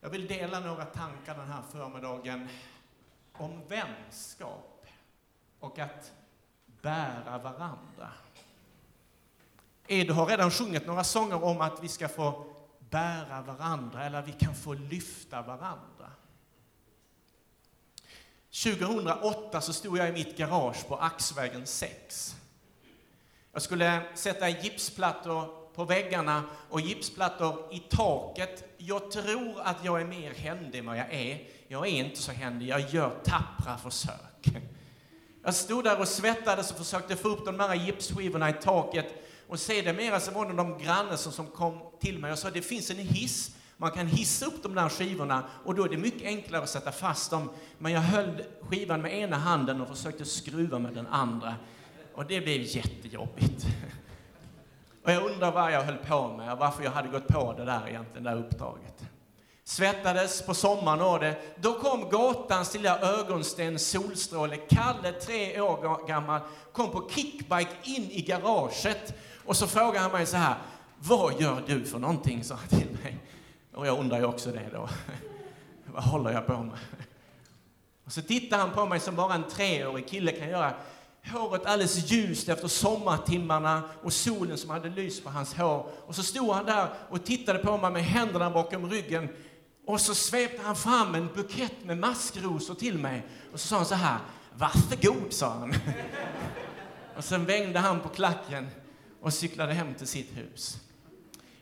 Jag vill dela några tankar den här förmiddagen om vänskap och att bära varandra. Edo har redan sjungit några sånger om att vi ska få bära varandra eller vi kan få lyfta varandra. 2008 så stod jag i mitt garage på Axvägen 6. Jag skulle sätta gipsplattor på väggarna och gipsplattor i taket. Jag tror att jag är mer händig än vad jag är. Jag är inte så händig, jag gör tappra försök. Jag stod där och svettades och försökte få upp de här gipsskivorna i taket och sedermera så var det de grannar som kom till mig och sa det finns en hiss, man kan hissa upp de där skivorna och då är det mycket enklare att sätta fast dem. Men jag höll skivan med ena handen och försökte skruva med den andra. Och det blev jättejobbigt. Och jag undrar vad jag höll på med och varför jag hade gått på det där egentligen, det där uppdraget. Svettades på sommaren och det. Då kom gatans lilla ögonsten Solstråle, Kalle, tre år gammal, kom på kickbike in i garaget och så frågade han mig så här, vad gör du för någonting? sa han till mig. Och jag undrar ju också det då. vad håller jag på med? Och så tittade han på mig som bara en treårig kille kan göra. Håret alldeles ljust efter sommartimmarna och solen som hade lyst på hans hår. Och så stod han där och tittade på mig med händerna bakom ryggen. Och så svepte han fram en bukett med maskrosor till mig. Och så sa han så här, varsågod, sa han. och sen vängde han på klacken och cyklade hem till sitt hus.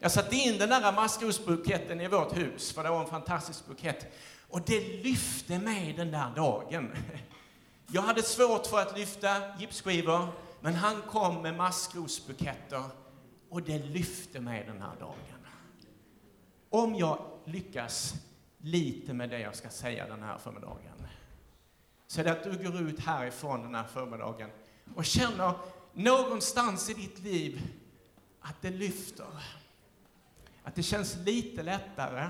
Jag satte in den där maskrosbuketten i vårt hus, för det var en fantastisk bukett. Och det lyfte mig den där dagen. Jag hade svårt för att lyfta gipsskivor, men han kom med maskrosbuketter och det lyfte mig den här dagen. Om jag lyckas lite med det jag ska säga den här förmiddagen, så är det att du går ut härifrån den här förmiddagen och känner någonstans i ditt liv att det lyfter. Att det känns lite lättare.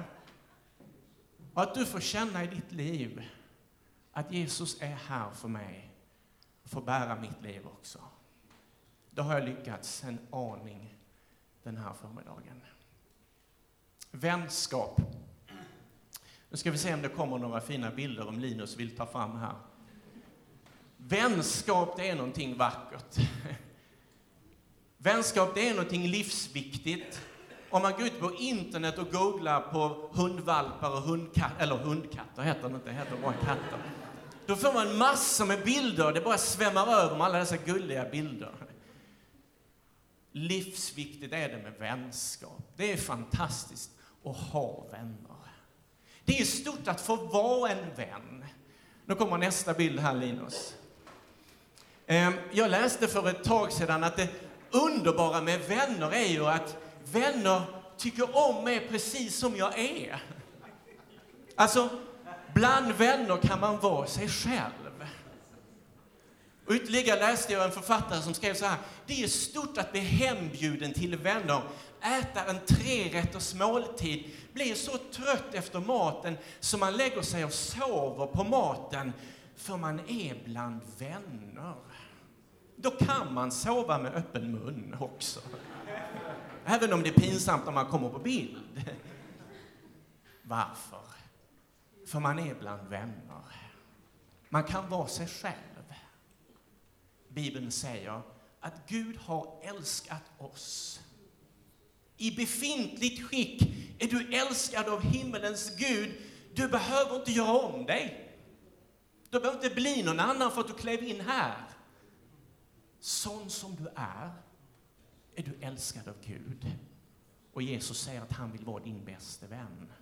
Och att du får känna i ditt liv att Jesus är här för mig och får bära mitt liv också. Då har jag lyckats en aning den här förmiddagen. Vänskap. Nu ska vi se om det kommer några fina bilder om Linus vill ta fram här. Vänskap, det är någonting vackert. Vänskap, det är någonting livsviktigt. Om man går ut på internet och googlar på hundvalpar och hundkatter, eller hundkatter heter det inte, det heter bara katter. Då får man massor med bilder, det bara svämmar över med alla dessa gulliga bilder. Livsviktigt är det med vänskap. Det är fantastiskt att ha vänner. Det är stort att få vara en vän. Nu kommer nästa bild här, Linus. Ehm, jag läste för ett tag sedan att det underbara med vänner är ju att vänner tycker om mig precis som jag är. Alltså, bland vänner kan man vara sig själv. Och ytterligare läste jag en författare som skrev så här. Det är stort att bli hembjuden till vänner, äta en trerätters måltid, bli så trött efter maten så man lägger sig och sover på maten, för man är bland vänner. Då kan man sova med öppen mun också. Även om det är pinsamt när man kommer på bild. Varför? För man är bland vänner. Man kan vara sig själv. Bibeln säger att Gud har älskat oss. I befintligt skick är du älskad av himmelens Gud. Du behöver inte göra om dig. Du behöver inte bli någon annan för att du klev in här. Sån som du är, är du älskad av Gud. Och Jesus säger att han vill vara din bästa vän.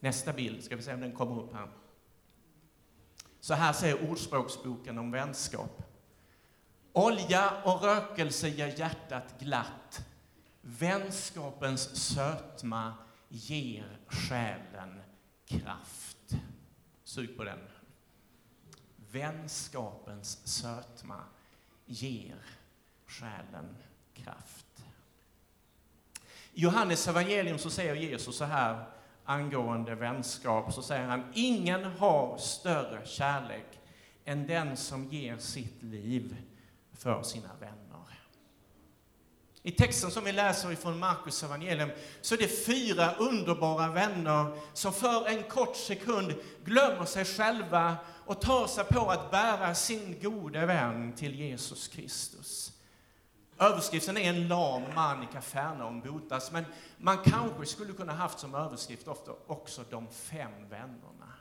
Nästa bild, ska vi se om den kommer upp här. Så här säger Ordspråksboken om vänskap. Olja och rökelse gör hjärtat glatt. Vänskapens sötma ger själen kraft. Sug på den. Vänskapens sötma ger själen kraft. I Johannes evangelium så säger Jesus så här angående vänskap, så säger han, ingen har större kärlek än den som ger sitt liv för sina vänner. I texten som vi läser ifrån Markus evangelium så är det fyra underbara vänner som för en kort sekund glömmer sig själva och tar sig på att bära sin gode vän till Jesus Kristus. Överskriften är en lam man i Kafarnaum botas, men man kanske skulle kunna haft som överskrift också de fem vännerna.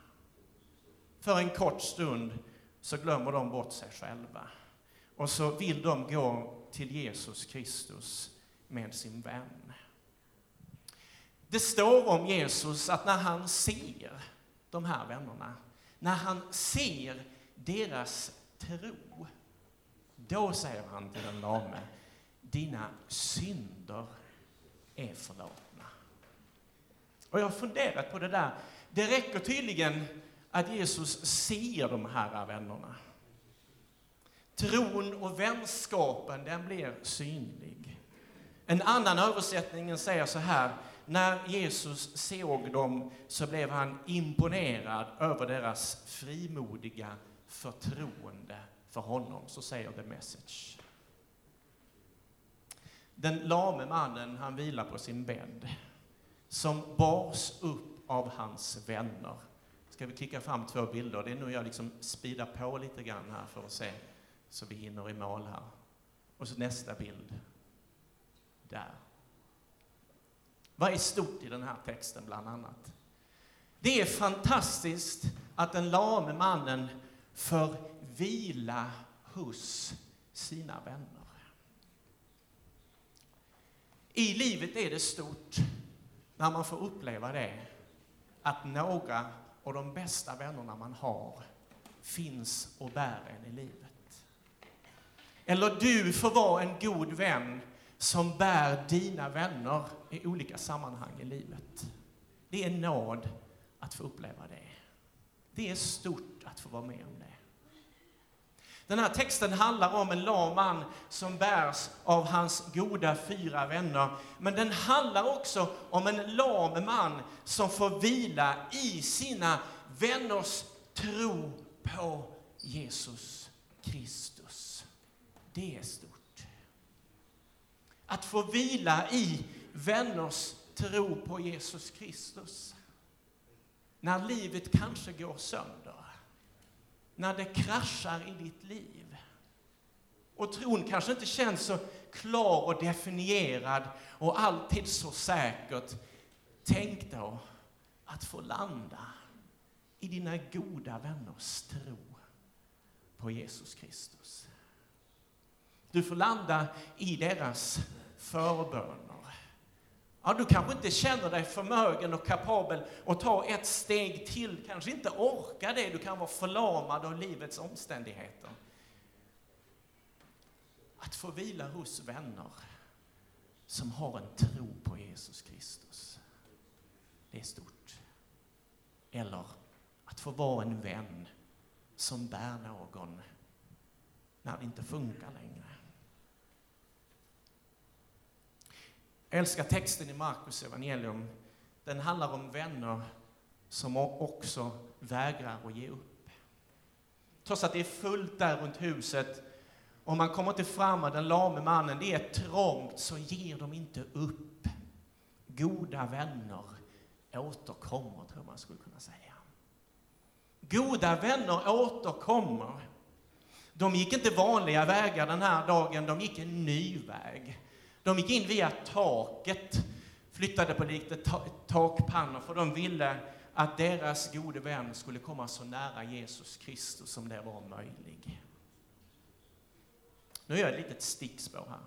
För en kort stund så glömmer de bort sig själva. Och så vill de gå till Jesus Kristus med sin vän. Det står om Jesus att när han ser de här vännerna, när han ser deras tro, då säger han till den lame, dina synder är förlåtna. Och jag har funderat på det där. Det räcker tydligen att Jesus ser de här vännerna. Tron och vänskapen, den blir synlig. En annan översättning säger så här, när Jesus såg dem så blev han imponerad över deras frimodiga förtroende för honom, så säger The Message. Den lame mannen, han vilar på sin bädd, som bars upp av hans vänner. Ska vi klicka fram två bilder? Det är nu jag liksom speedar på lite grann här för att se så vi hinner i mål här. Och så nästa bild. Där. Vad är stort i den här texten, bland annat? Det är fantastiskt att den lame mannen får vila hos sina vänner. I livet är det stort när man får uppleva det, att några av de bästa vännerna man har finns och bär en i livet. Eller du får vara en god vän som bär dina vänner i olika sammanhang i livet. Det är nåd att få uppleva det. Det är stort att få vara med om det. Den här texten handlar om en lam man som bärs av hans goda fyra vänner. Men den handlar också om en lam man som får vila i sina vänners tro på Jesus Kristus. Det är stort. Att få vila i vänners tro på Jesus Kristus. När livet kanske går sönder när det kraschar i ditt liv. Och tron kanske inte känns så klar och definierad och alltid så säkert. Tänk då att få landa i dina goda vänners tro på Jesus Kristus. Du får landa i deras förbön Ja, du kanske inte känner dig förmögen och kapabel att ta ett steg till, kanske inte orkar det, du kan vara förlamad av livets omständigheter. Att få vila hos vänner som har en tro på Jesus Kristus, det är stort. Eller att få vara en vän som bär någon när det inte funkar längre. Jag älskar texten i Markus evangelium. Den handlar om vänner som också vägrar att ge upp. Trots att det är fullt där runt huset och man kommer inte fram med den lame mannen, det är trångt, så ger de inte upp. Goda vänner återkommer, tror man skulle kunna säga. Goda vänner återkommer. De gick inte vanliga vägar den här dagen, de gick en ny väg. De gick in via taket, flyttade på lite takpannor, för de ville att deras gode vän skulle komma så nära Jesus Kristus som det var möjligt. Nu gör jag ett litet stickspår här.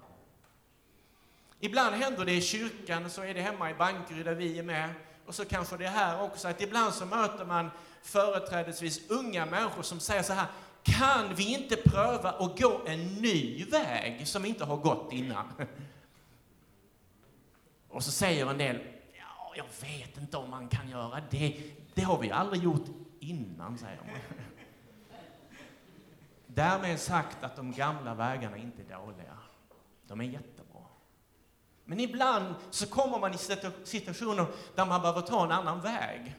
Ibland händer det i kyrkan, så är det hemma i Bankeryd där vi är med, och så kanske det är här också, att ibland så möter man företrädesvis unga människor som säger så här, kan vi inte pröva att gå en ny väg som inte har gått innan? Och så säger en del, ja, jag vet inte om man kan göra det. Det har vi aldrig gjort innan, säger man. Därmed sagt att de gamla vägarna inte är dåliga. De är jättebra. Men ibland så kommer man i situationer där man behöver ta en annan väg.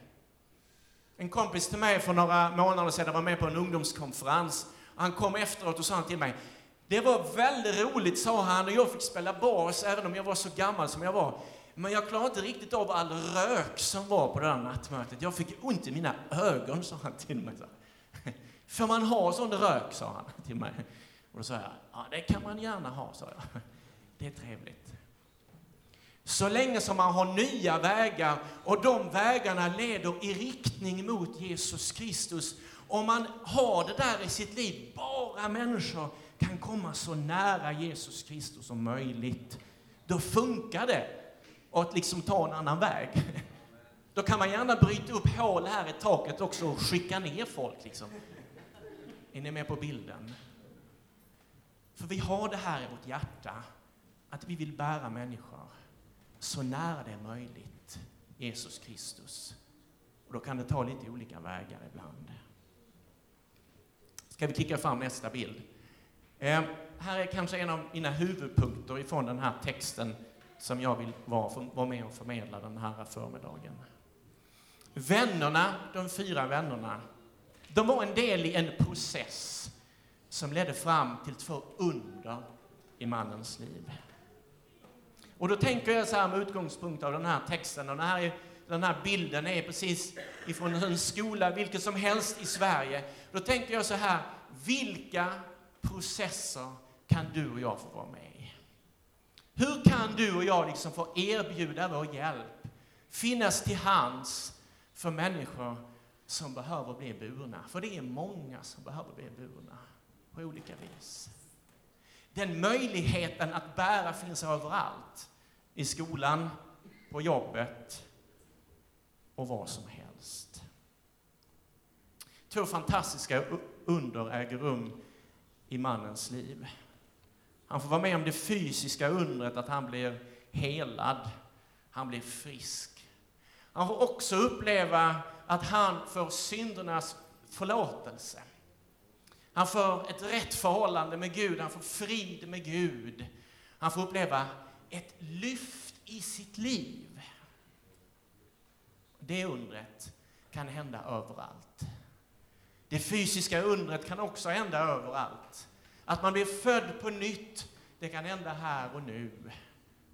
En kompis till mig för några månader sedan var med på en ungdomskonferens. Han kom efteråt och sa till mig, det var väldigt roligt, sa han, och jag fick spela bas även om jag var så gammal som jag var. Men jag klarade inte riktigt av all rök som var på det där nattmötet. Jag fick ont i mina ögon, sa han till mig. Får man ha sån rök, sa han till mig. Och då sa jag, ja det kan man gärna ha, sa jag. Det är trevligt. Så länge som man har nya vägar och de vägarna leder i riktning mot Jesus Kristus. Om man har det där i sitt liv, bara människor kan komma så nära Jesus Kristus som möjligt. Då funkar det att liksom ta en annan väg. Då kan man gärna bryta upp hål här i taket också och skicka ner folk. Liksom. Är ni med på bilden? För vi har det här i vårt hjärta, att vi vill bära människor så nära det är möjligt Jesus Kristus. Och då kan det ta lite olika vägar ibland. Ska vi klicka fram nästa bild? Eh, här är kanske en av mina huvudpunkter ifrån den här texten som jag vill vara, vara med och förmedla den här förmiddagen. Vännerna, de fyra vännerna, de var en del i en process som ledde fram till två under i mannens liv. Och då tänker jag så här med utgångspunkt av den här texten, och den här, den här bilden är precis ifrån en skola, vilket som helst i Sverige. Då tänker jag så här, vilka processer kan du och jag få vara med i? Hur kan du och jag liksom få erbjuda vår hjälp, finnas till hands för människor som behöver bli burna? För det är många som behöver bli burna på olika vis. Den möjligheten att bära finns överallt. I skolan, på jobbet och var som helst. Två fantastiska under äger rum i mannens liv. Han får vara med om det fysiska undret att han blir helad, han blir frisk. Han får också uppleva att han får syndernas förlåtelse. Han får ett rätt förhållande med Gud, han får frid med Gud. Han får uppleva ett lyft i sitt liv. Det undret kan hända överallt. Det fysiska undret kan också hända överallt. Att man blir född på nytt, det kan hända här och nu.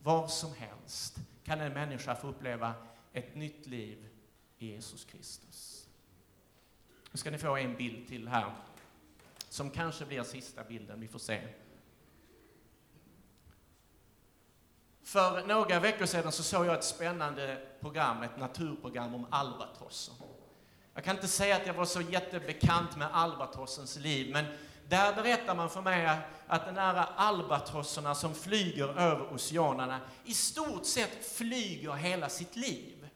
Var som helst kan en människa få uppleva ett nytt liv i Jesus Kristus. Nu ska ni få en bild till här, som kanske blir sista bilden, vi får se. För några veckor sedan så såg jag ett spännande program, ett naturprogram om albatrosser. Jag kan inte säga att jag var så jättebekant med albatrossens liv, men där berättar man för mig att de här albatrosserna som flyger över oceanerna i stort sett flyger hela sitt liv.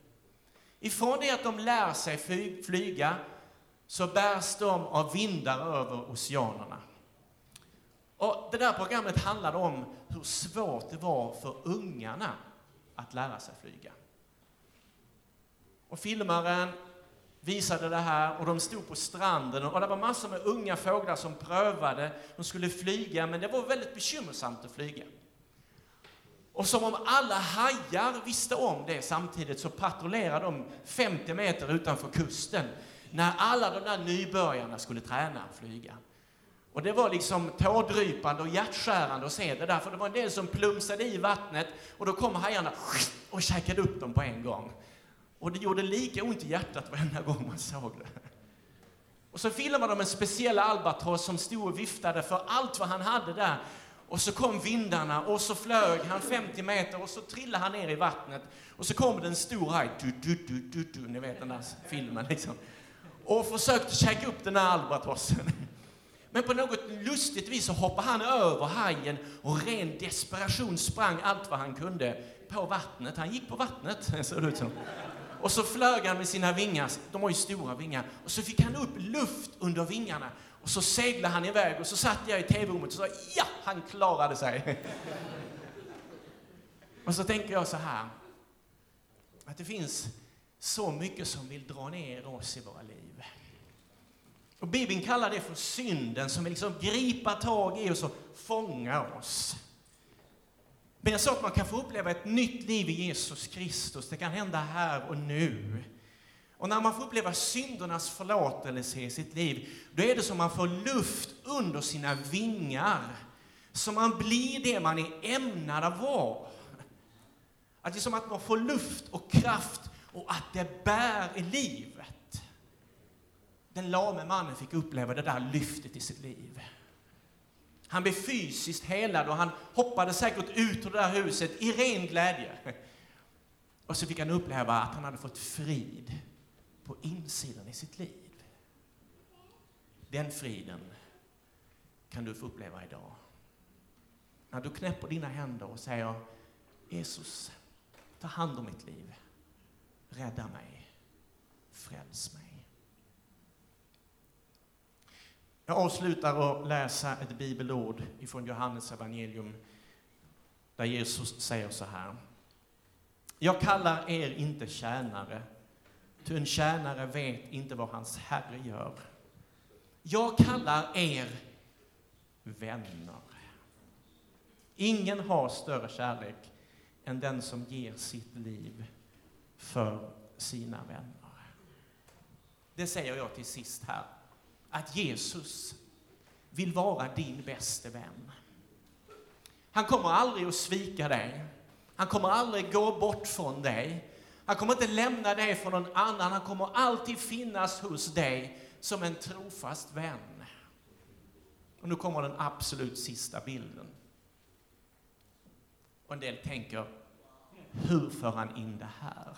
Ifrån det att de lär sig flyga så bärs de av vindar över oceanerna. Och det där programmet handlade om hur svårt det var för ungarna att lära sig flyga. Och filmaren visade det här och de stod på stranden och det var massor med unga fåglar som prövade, de skulle flyga, men det var väldigt bekymmersamt att flyga. Och som om alla hajar visste om det samtidigt så patrullerade de 50 meter utanför kusten när alla de där nybörjarna skulle träna att flyga. Och det var liksom tårdrypande och hjärtskärande att se det där, för det var en del som plumsade i vattnet och då kom hajarna och käkade upp dem på en gång. Och det gjorde lika ont i hjärtat varenda gång man såg det. Och så filmade de en speciell albatross som stod och viftade för allt vad han hade där. Och så kom vindarna och så flög han 50 meter och så trillade han ner i vattnet. Och så kom det en stor haj, du, du, du, du, du, ni vet den där filmen liksom. Och försökte käka upp den där albatrossen. Men på något lustigt vis så hoppade han över hajen och ren desperation sprang allt vad han kunde på vattnet. Han gick på vattnet, ser det ut som. Och så flög han med sina vingar, de har ju stora vingar, och så fick han upp luft under vingarna. Och så seglade han iväg och så satt jag i tv-rummet och sa ja, han klarade sig. och så tänker jag så här, att det finns så mycket som vill dra ner oss i våra liv. Och Bibeln kallar det för synden som vill liksom gripa tag i oss och fånga oss. Men jag sa att man kan få uppleva ett nytt liv i Jesus Kristus. Det kan hända här och nu. Och när man får uppleva syndernas förlåtelse i sitt liv, då är det som man får luft under sina vingar. Så man blir det man är ämnad att vara. Att det är som att man får luft och kraft och att det bär i livet. Den lame mannen fick uppleva det där lyftet i sitt liv. Han blev fysiskt helad och han hoppade säkert ut ur det där huset i ren glädje. Och så fick han uppleva att han hade fått frid på insidan i sitt liv. Den friden kan du få uppleva idag. När du knäpper dina händer och säger Jesus, ta hand om mitt liv. Rädda mig. Fräls mig. Jag avslutar att läsa ett bibelord ifrån Johannes evangelium där Jesus säger så här. Jag kallar er inte tjänare, ty en tjänare vet inte vad hans herre gör. Jag kallar er vänner. Ingen har större kärlek än den som ger sitt liv för sina vänner. Det säger jag till sist här, att Jesus vill vara din bäste vän. Han kommer aldrig att svika dig. Han kommer aldrig gå bort från dig. Han kommer inte lämna dig för någon annan. Han kommer alltid finnas hos dig som en trofast vän. Och nu kommer den absolut sista bilden. Och en del tänker, hur för han in det här?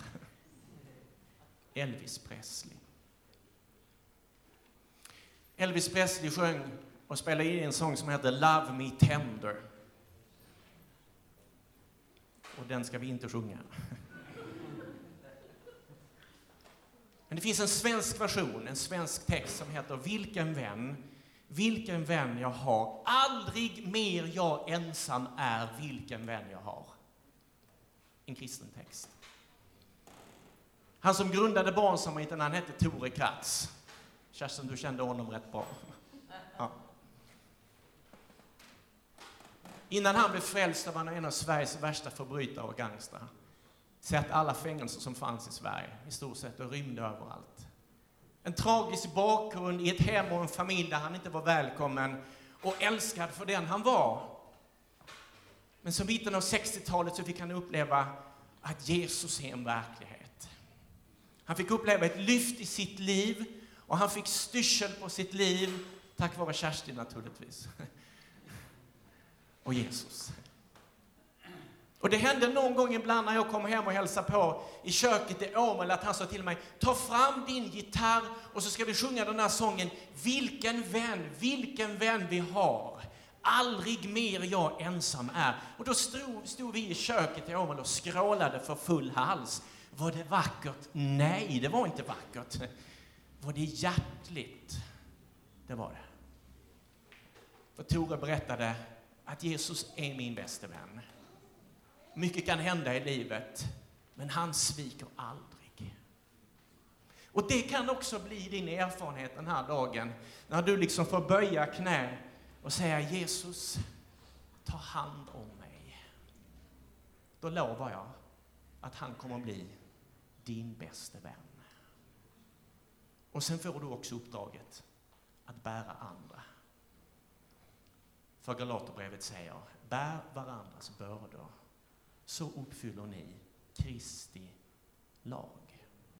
Elvis Presley. Elvis Presley sjöng och spelade in en sång som heter Love Me Tender. Och den ska vi inte sjunga. Men det finns en svensk version, en svensk text som heter Vilken vän, vilken vän jag har. Aldrig mer jag ensam är, vilken vän jag har. En kristen text. Han som grundade Barnsamheten, han hette Tore Kratz. Kerstin, du kände honom rätt bra. Ja. Innan han blev frälst var han en av Sveriges värsta förbrytare och gangstrar. Sett alla fängelser som fanns i Sverige, i stort sett, och rymde överallt. En tragisk bakgrund i ett hem och en familj där han inte var välkommen och älskad för den han var. Men som mitten av 60-talet så fick han uppleva att Jesus är en verklighet. Han fick uppleva ett lyft i sitt liv och han fick styrsel på sitt liv, tack vare Kerstin naturligtvis. Och Jesus. Och det hände någon gång ibland när jag kom hem och hälsade på i köket i Åmål att han sa till mig, ta fram din gitarr och så ska vi sjunga den här sången, vilken vän, vilken vän vi har. Aldrig mer jag ensam är. Och då stod, stod vi i köket i Åmål och skrålade för full hals. Var det vackert? Nej, det var inte vackert. Var det hjärtligt? Det var det. För Tore berättade att Jesus är min bäste vän. Mycket kan hända i livet, men han sviker aldrig. Och det kan också bli din erfarenhet den här dagen, när du liksom får böja knä och säga Jesus, ta hand om mig. Då lovar jag att han kommer bli din bäste vän. Och sen får du också uppdraget att bära andra. För Galaterbrevet säger, bär varandras bördor, så uppfyller ni Kristi lag.